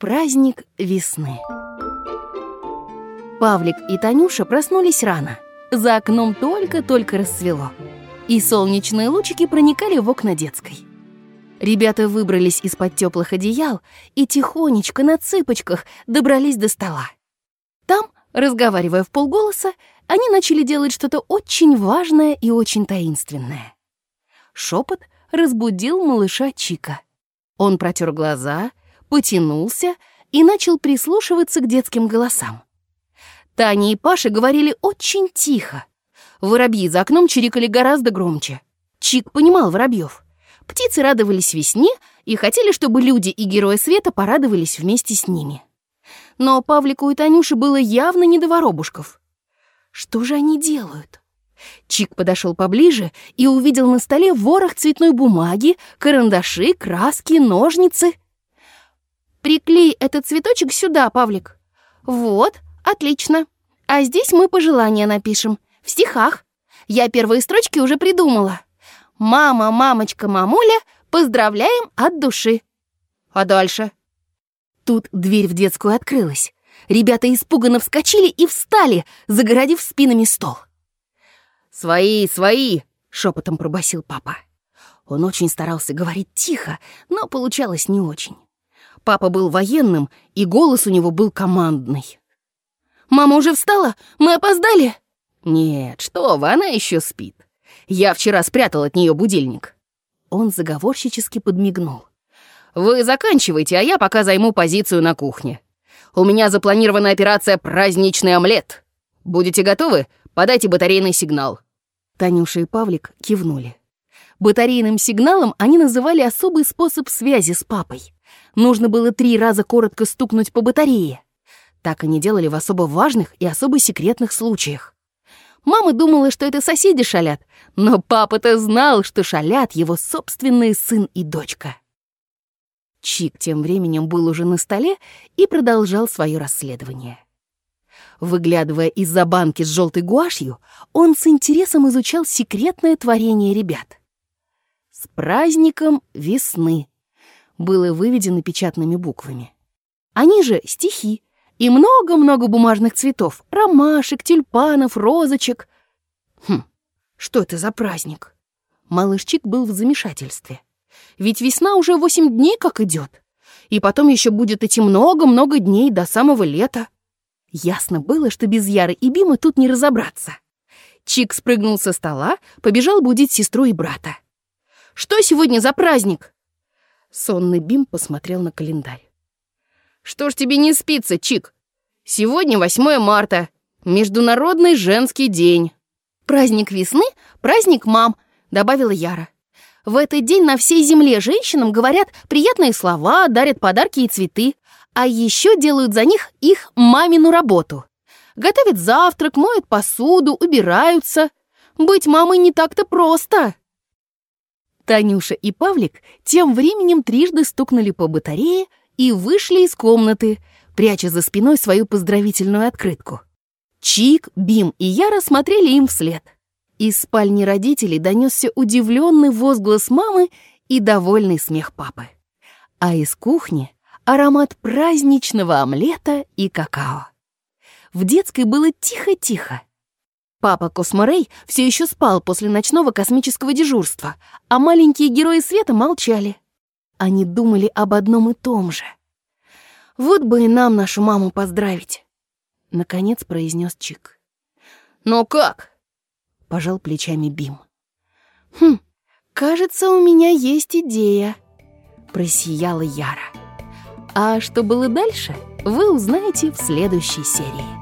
Праздник весны. Павлик и Танюша проснулись рано. За окном только-только рассвело. И солнечные лучики проникали в окна детской. Ребята выбрались из-под теплых одеял и тихонечко на цыпочках добрались до стола. Там, разговаривая в полголоса, они начали делать что-то очень важное и очень таинственное. Шепот разбудил малыша Чика. Он протер глаза, потянулся и начал прислушиваться к детским голосам. Таня и Паша говорили очень тихо. Воробьи за окном чирикали гораздо громче. Чик понимал воробьев. Птицы радовались весне и хотели, чтобы люди и герои света порадовались вместе с ними. Но Павлику и Танюше было явно не до воробушков. Что же они делают? Чик подошел поближе и увидел на столе ворох цветной бумаги, карандаши, краски, ножницы. «Приклей этот цветочек сюда, Павлик». «Вот, отлично. А здесь мы пожелания напишем. В стихах. Я первые строчки уже придумала. «Мама, мамочка, мамуля, поздравляем от души». А дальше? Тут дверь в детскую открылась. Ребята испуганно вскочили и встали, загородив спинами стол. «Свои, свои!» — шепотом пробасил папа. Он очень старался говорить тихо, но получалось не очень. Папа был военным, и голос у него был командный. «Мама уже встала? Мы опоздали?» «Нет, что вы, она еще спит. Я вчера спрятал от нее будильник». Он заговорщически подмигнул. «Вы заканчивайте, а я пока займу позицию на кухне. У меня запланирована операция «Праздничный омлет». Будете готовы? Подайте батарейный сигнал». Танюша и Павлик кивнули. Батарейным сигналом они называли особый способ связи с папой. Нужно было три раза коротко стукнуть по батарее. Так они делали в особо важных и особо секретных случаях. Мама думала, что это соседи шалят, но папа-то знал, что шалят его собственные сын и дочка. Чик тем временем был уже на столе и продолжал свое расследование. Выглядывая из-за банки с желтой гуашью, он с интересом изучал секретное творение ребят. «С праздником весны» было выведено печатными буквами. Они же стихи, и много-много бумажных цветов, ромашек, тюльпанов, розочек. Хм, что это за праздник? Малыш Чик был в замешательстве. Ведь весна уже восемь дней как идет. И потом еще будет идти много-много дней до самого лета. Ясно было, что без Яры и Бима тут не разобраться. Чик спрыгнул со стола, побежал будить сестру и брата. «Что сегодня за праздник?» Сонный Бим посмотрел на календарь. Что ж тебе не спится, Чик? Сегодня 8 марта, Международный женский день. Праздник весны, праздник мам, добавила Яра. В этот день на всей земле женщинам говорят приятные слова, дарят подарки и цветы, а еще делают за них их мамину работу. Готовят завтрак, моют посуду, убираются. Быть мамой не так-то просто. Танюша и Павлик тем временем трижды стукнули по батарее, и вышли из комнаты, пряча за спиной свою поздравительную открытку. Чик, Бим и Яра смотрели им вслед. Из спальни родителей донесся удивленный возглас мамы и довольный смех папы. А из кухни — аромат праздничного омлета и какао. В детской было тихо-тихо. Папа Косморей все еще спал после ночного космического дежурства, а маленькие герои света молчали. Они думали об одном и том же. «Вот бы и нам нашу маму поздравить», — наконец произнес Чик. «Но как?» — пожал плечами Бим. «Хм, кажется, у меня есть идея», — просияла Яра. А что было дальше, вы узнаете в следующей серии.